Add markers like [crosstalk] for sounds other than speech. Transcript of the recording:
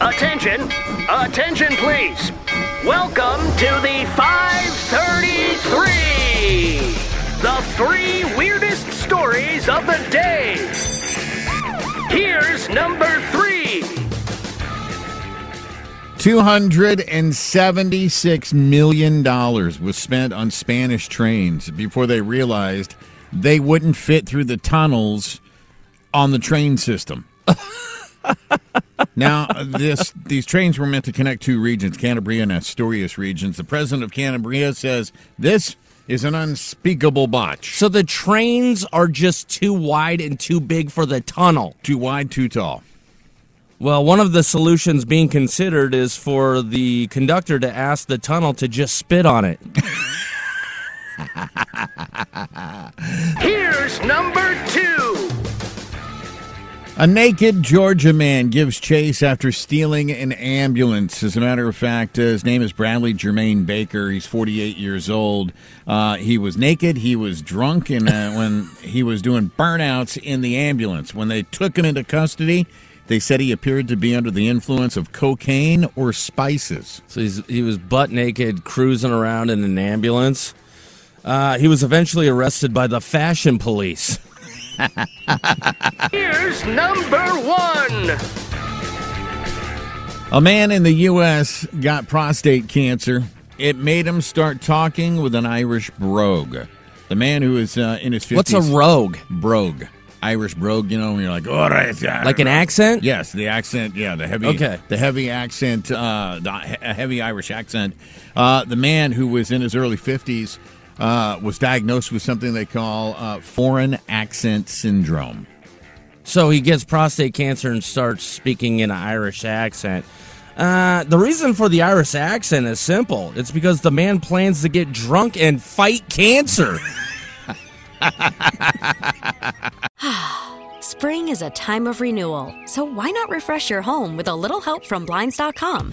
Attention, attention, please. Welcome to the 533. The three weirdest stories of the day. Here's number three. $276 million was spent on Spanish trains before they realized they wouldn't fit through the tunnels on the train system. [laughs] now, this these trains were meant to connect two regions, Cantabria and Asturias regions. The president of Cantabria says this is an unspeakable botch. So the trains are just too wide and too big for the tunnel. Too wide, too tall. Well, one of the solutions being considered is for the conductor to ask the tunnel to just spit on it. [laughs] Here's number two. A naked Georgia man gives chase after stealing an ambulance. As a matter of fact, uh, his name is Bradley Jermaine Baker. He's 48 years old. Uh, he was naked. He was drunk, and uh, [laughs] when he was doing burnouts in the ambulance, when they took him into custody, they said he appeared to be under the influence of cocaine or spices. So he's, he was butt naked, cruising around in an ambulance. Uh, he was eventually arrested by the fashion police. [laughs] Here's number one. A man in the U.S. got prostate cancer. It made him start talking with an Irish brogue. The man who is uh, in his 50s. What's a rogue? Brogue. Irish brogue, you know, when you're like, all right. yeah." Like an accent? Yes, the accent. Yeah, the heavy. Okay. The heavy accent, uh, the heavy Irish accent. Uh, the man who was in his early 50s uh, was diagnosed with something they call uh, foreign accent syndrome. So he gets prostate cancer and starts speaking in an Irish accent. Uh, the reason for the Irish accent is simple. It's because the man plans to get drunk and fight cancer. [laughs] Spring is a time of renewal, so why not refresh your home with a little help from Blinds.com?